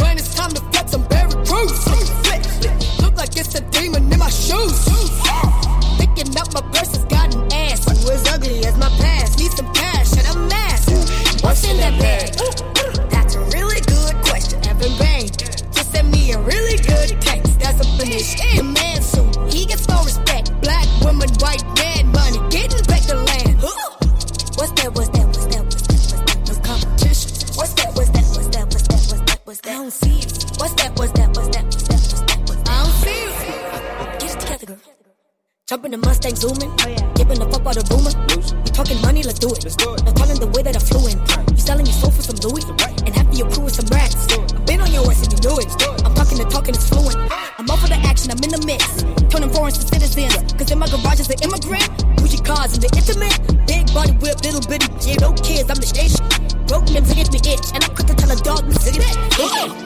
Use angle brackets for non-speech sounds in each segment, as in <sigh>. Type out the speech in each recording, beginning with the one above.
When it's time to flex, I'm very cruise. Look like it's a demon in my shoes. Picking up my purse has got an ass. You as ugly as my past. Need some cash and a mask. What's in that bag? That's a really good question. Evan Bain just sent me a really good text. That's a finish. The man suit, he gets no respect. Black woman, white Jump in the Mustang, zooming. Oh, yeah. Giving the fuck out of rumor. We talking money, let's do it. Let's do it. Now calling the way that I flew in. You selling your soul for some Louis. Right. And half of your crew with some rats. I've been on your ass and you knew it. I'm talking the talking is fluent. I'm for the action, I'm in the mix. Turning foreigns to citizens. Cause in my garage is an immigrant. Bougie cars and the intimate. Big body whip, little bitty kid. No kids, I'm the station. Broke limbs against me itch. And I'm quick to tell a dog, me sick of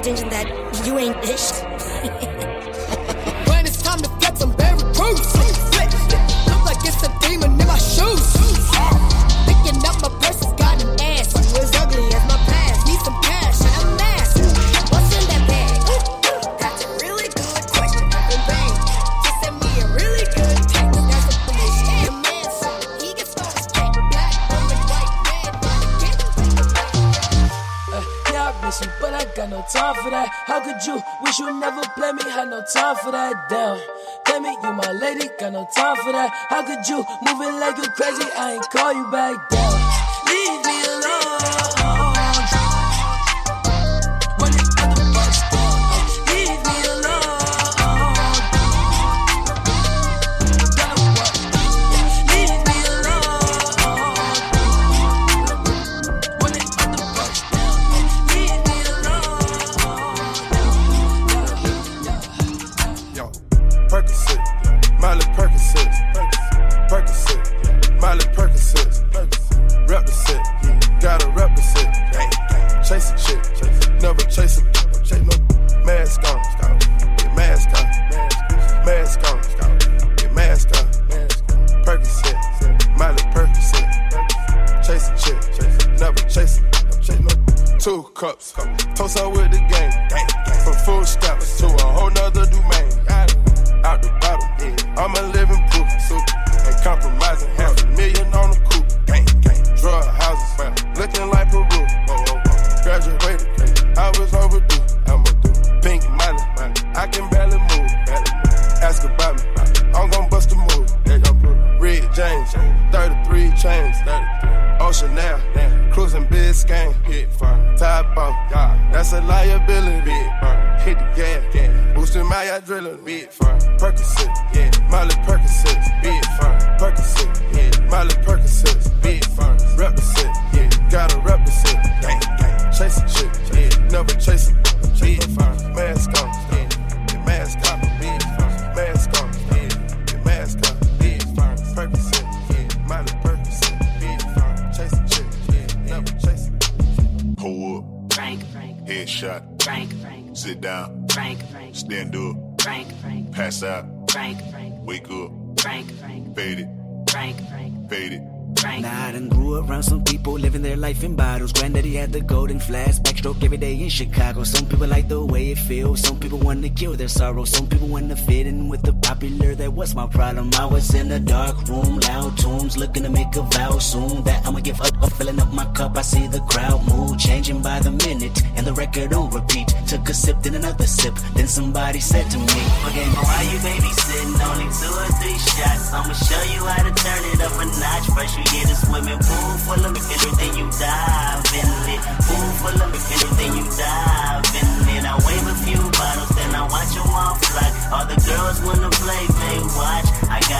attention that you ain't ish. <laughs> no time for that. How could you wish you never play me? Had no time for that. Damn. Tell me you my lady, got no time for that. How could you moving like you crazy? I ain't call you back down. Leave me alone. Had the golden flask, backstroke every day in Chicago. Some people like the way it feels. Some people want to kill their sorrow. Some people want to fit in with the popular. That was my problem. I was in a dark room, loud tunes, looking to make a vow soon that I'ma give up. up filling up my cup, I see the crowd move, changing by the minute, and the record on repeat. Took a sip, then another sip. Then somebody said to me, Okay, but why you babysitting? Only two or three shots. I'ma show you how to turn it up a notch. First you get a swimming pool full of everything you dive in it. Pool full of everything you dive in it. I wave a few bottles, then I watch them all fly. All the girls wanna play, they watch. I got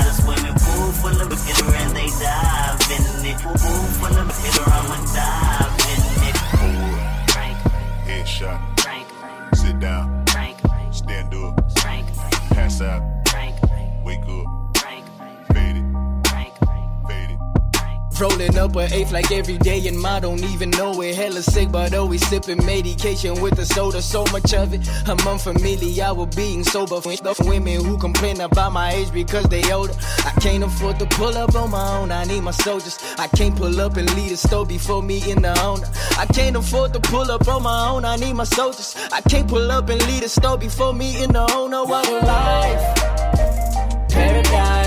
up an eighth like every day, and I don't even know it. Hella sick, but always sipping medication with the soda. So much of it, I'm unfamiliar with being sober. For the women who complain about my age because they older. I can't afford to pull up on my own, I need my soldiers. I can't pull up and lead a store before me in the owner. I can't afford to pull up on my own, I need my soldiers. I can't pull up and lead a store before me in the owner. What a life, paradise.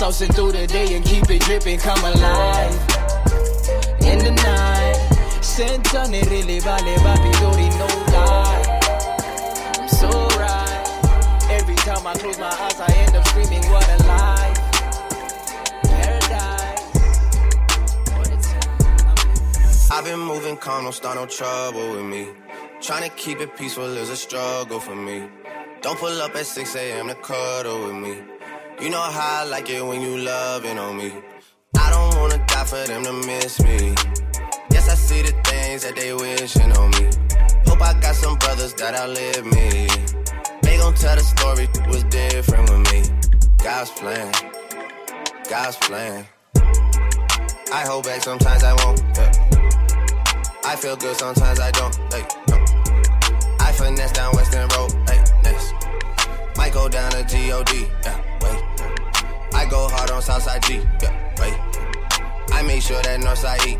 Saucing through the day and keep it dripping, come alive. In the night, sentane really vale, papi, dori, no lie. I'm so right. Every time I close my eyes, I end up screaming, what a time. I've been moving calm, don't start no trouble with me. Trying to keep it peaceful is a struggle for me. Don't pull up at 6 a.m. to cuddle with me. You know how I like it when you loving on me. I don't wanna die for them to miss me. Yes, I see the things that they wishing on me. Hope I got some brothers that outlive me. They gon' tell the story was different with me. God's plan, God's plan. I hold back sometimes I won't. Yeah. I feel good sometimes I don't. Hey, no. I finesse down Weston Road. Hey, next. Might go down to G-O-D. Yeah, go hard on Southside G. Yeah, wait. I make sure that Northside eat.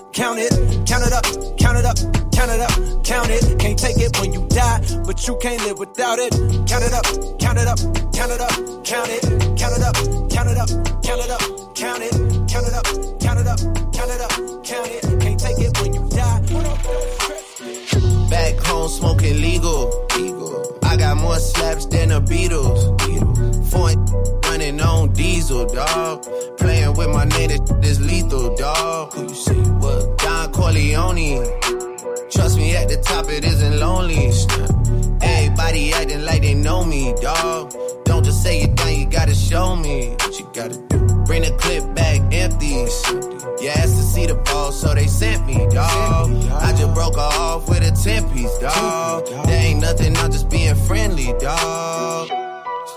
count it count it up, count it up, count it up, count it. Can't take it when you die, but you can't live without it. Count it up, count it up, count it up, count it, count it up, count it up, count it up, count it, count it up, count it up, count it up, count it. Can't take it when you die. Back home smoking legal. I got more slaps than the Beatles. On diesel, dog. Playing with my name, this lethal, dog. Who you say was? Don Corleone. Trust me, at the top it isn't lonely. Everybody acting like they know me, dog. Don't just say it down, you gotta show me what you gotta do. Bring the clip back empties. You asked to see the ball, so they sent me, dog. I just broke off with a 10 piece, dog. There ain't nothing, I'm just being friendly, dog.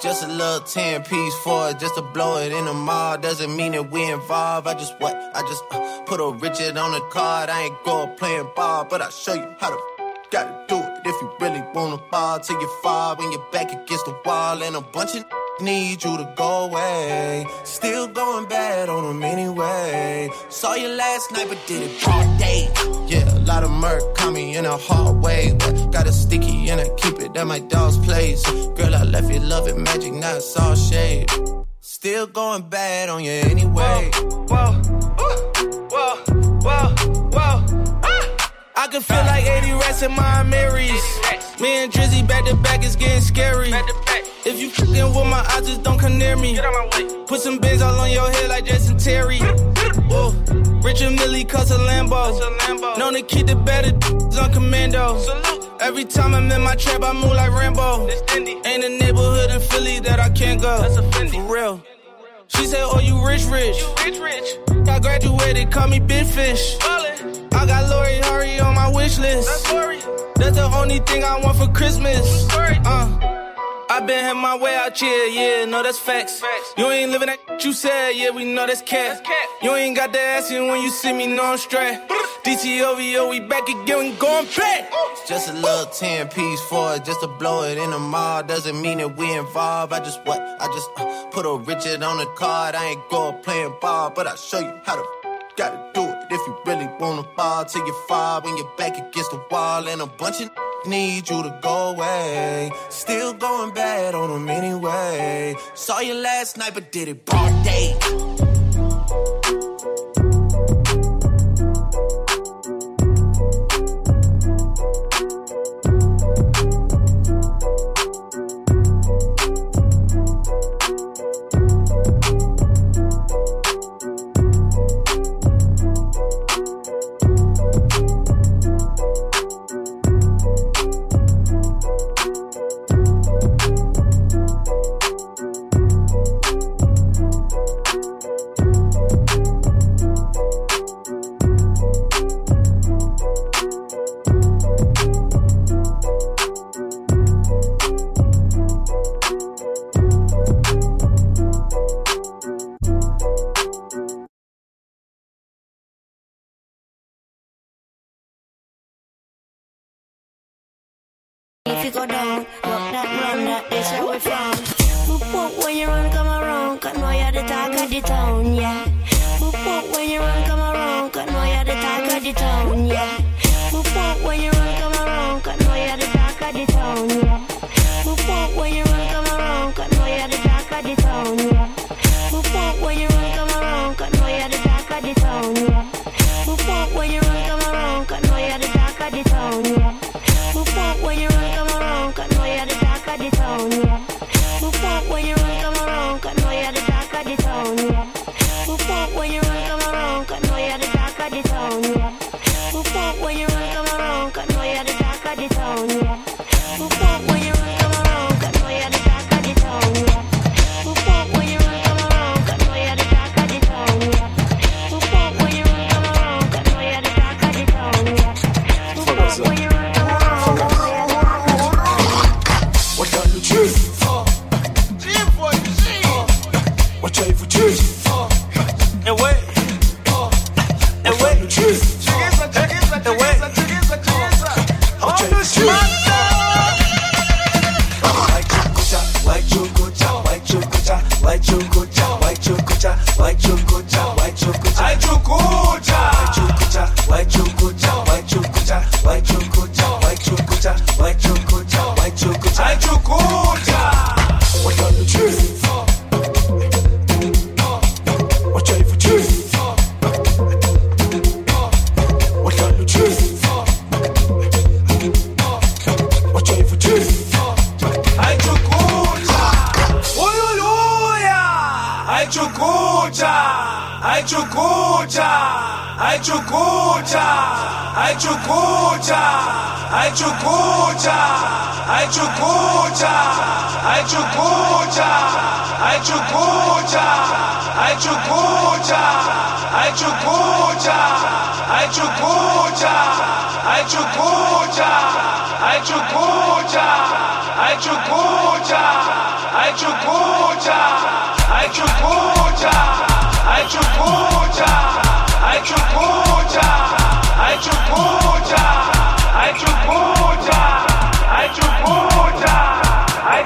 Just a little 10 piece for it, just to blow it in the mall. Doesn't mean that we involved. I just what? I just uh, put a Richard on the card. I ain't go playing ball, but I'll show you how to gotta do it. If you really wanna ball till you fall when you're back against the wall and a bunch of need you to go away. Still going bad on them anyway. Saw you last night, but did it all day. Yeah, a lot of murk caught me in a hard way. But got a sticky and I keep it at my dog's place. Girl, I left you loving magic, not it's all shade. Still going bad on you anyway. Whoa, whoa, whoa, whoa, whoa. Ah! I can feel like 80 rats in my Marys. Me and Drizzy back to back is getting scary. If you fucking with my eyes, just don't come near me. Get out my way. Put some bins all on your head like Jason Terry. Whoa. Richard Mille cuss a Lambo. Known to keep the better on commando. Salute. Every time I'm in my trap, I move like Rambo. Ain't a neighborhood in Philly that I can't go. That's offendy. For real. She said, Oh, you rich, rich. You rich, rich. I graduated, call me Big Fish. I got Lori Harvey on my wish list. That's, That's the only thing I want for Christmas. Uh, I been had my way out here, yeah, no, that's facts. facts. You ain't living that you said, yeah, we know that's cat. You ain't got the ass in when you see me, no, I'm straight. DTOVO, we back again, we going back. It's just a little 10 piece for it, just to blow it in the mall. Doesn't mean that we involved. I just what? I just uh, put a Richard on the card. I ain't going playing ball, but I'll show you how to gotta do it if you really wanna fall till you fall when you're back against the wall and a bunch of need you to go away. Still going bad on them anyway. Saw you last night, but did it broad day. Go down, rock that, run that, that's where we from. Whoop when you run, come around, cause know you're the talk of the town, yeah. Whoop whoop when you run, come around, know you're the talk of the town, yeah. Whoop whoop when you run, come around, know you're the talk of the town, yeah. Whoop whoop when you run, come around, know you're the talk of the town, Ai chucucha. Ai chucucha. Ai chucucha. Ai chucucha. Ai chucucha. Ai chucucha. Ai chucucha. Ai chucucha. Ai chucucha. Ai chucucha. Ai chucucha. Ai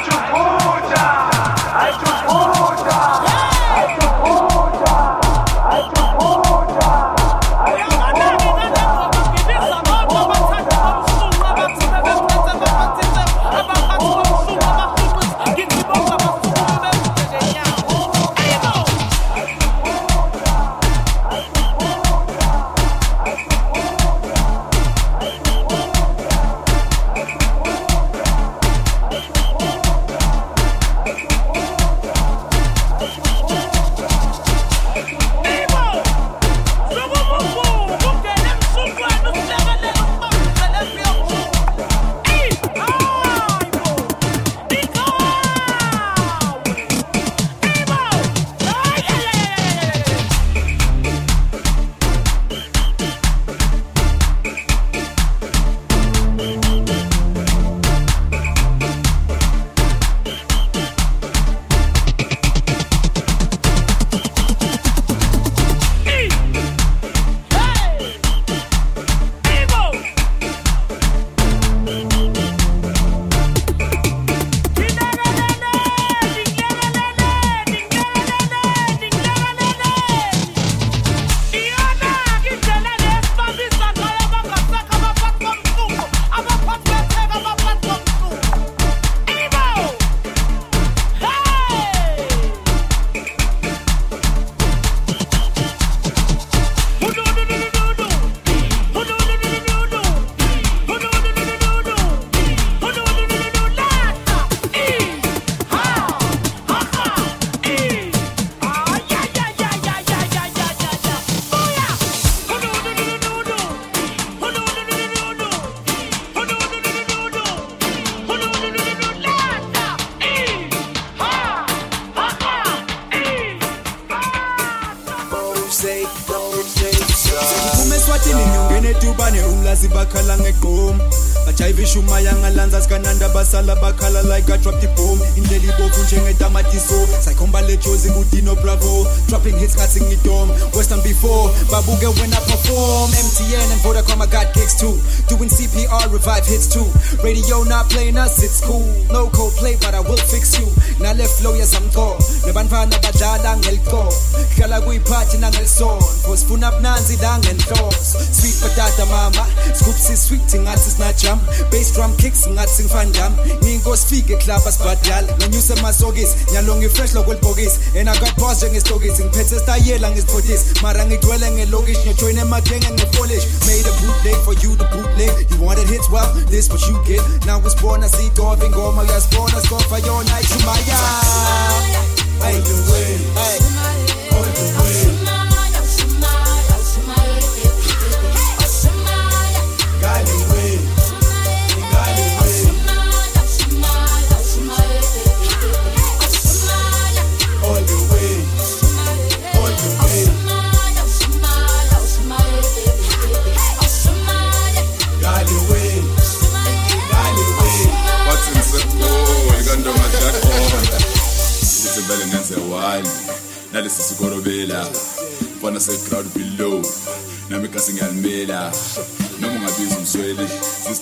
edubane umlazi bakhala ngeqom bajayivisha umaya ngalanza sikananda basala bakhala like I dropped the bomb. Indlela ibovu njengetamatiso sayikhomba lejozi kudino bravo. Dropping hits ngathi ngidom. Western before babuke when I perform. MTN and Vodacom I got gigs too. Doing CPR revive hits too. Radio not playing us it's cool. No code play but I will fix you. Nale flow yesamco nebantfana badlala ngeliko hlala kuyiphathi nangelison phosifuna bunanzi la ngenhloso sweet patata mama. Scoopsi sweet ngathi sinajam bass drum kicks ngathi ngifandam ngiyinkosi club asibhadala ngenyuse masokisi nyalo ngifresh lokwelibhokisi and I got boss njengestokisi ngiphethe stayela ngesiphothisi mara ngigcwele ngelokish ngijoyine emagenge ngepolish. Made a bootleg for you to bootleg. You wanted hits well this what you get. Now it's born I see go ingoma uyasibona scofa yona ichumaya Hey, hey, all the way.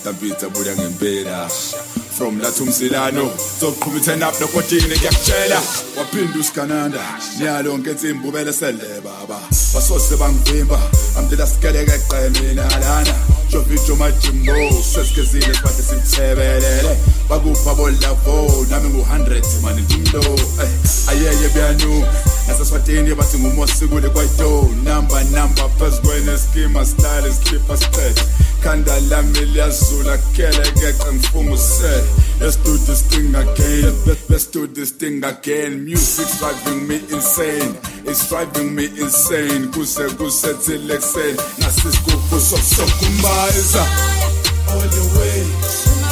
Sisitampitha buya ngempela from lathi umsilano soqhuma i-turn up nokotini ngiyakutshela waphinda usikananda niyalonke insimbi ubele sele baba basose bangivimba amdela sikeleke eqemina lana jovijo majimbo sesigezile sibathe simthebelele bakupha bolavo nami ngu-100 mani ndimlo ayeye byanu naseswatini bathi ngumosikule kwaito namba namba phezu kweneskima style sikhipha siqede khanda lami liyazula kelekeqe ngifunga usele let's do this thing again. Let's do this thing again. Music's driving me insane. It's driving me insane. Kuse kuse till ekuseni nasisigubhu sokusokumbayiza All the way.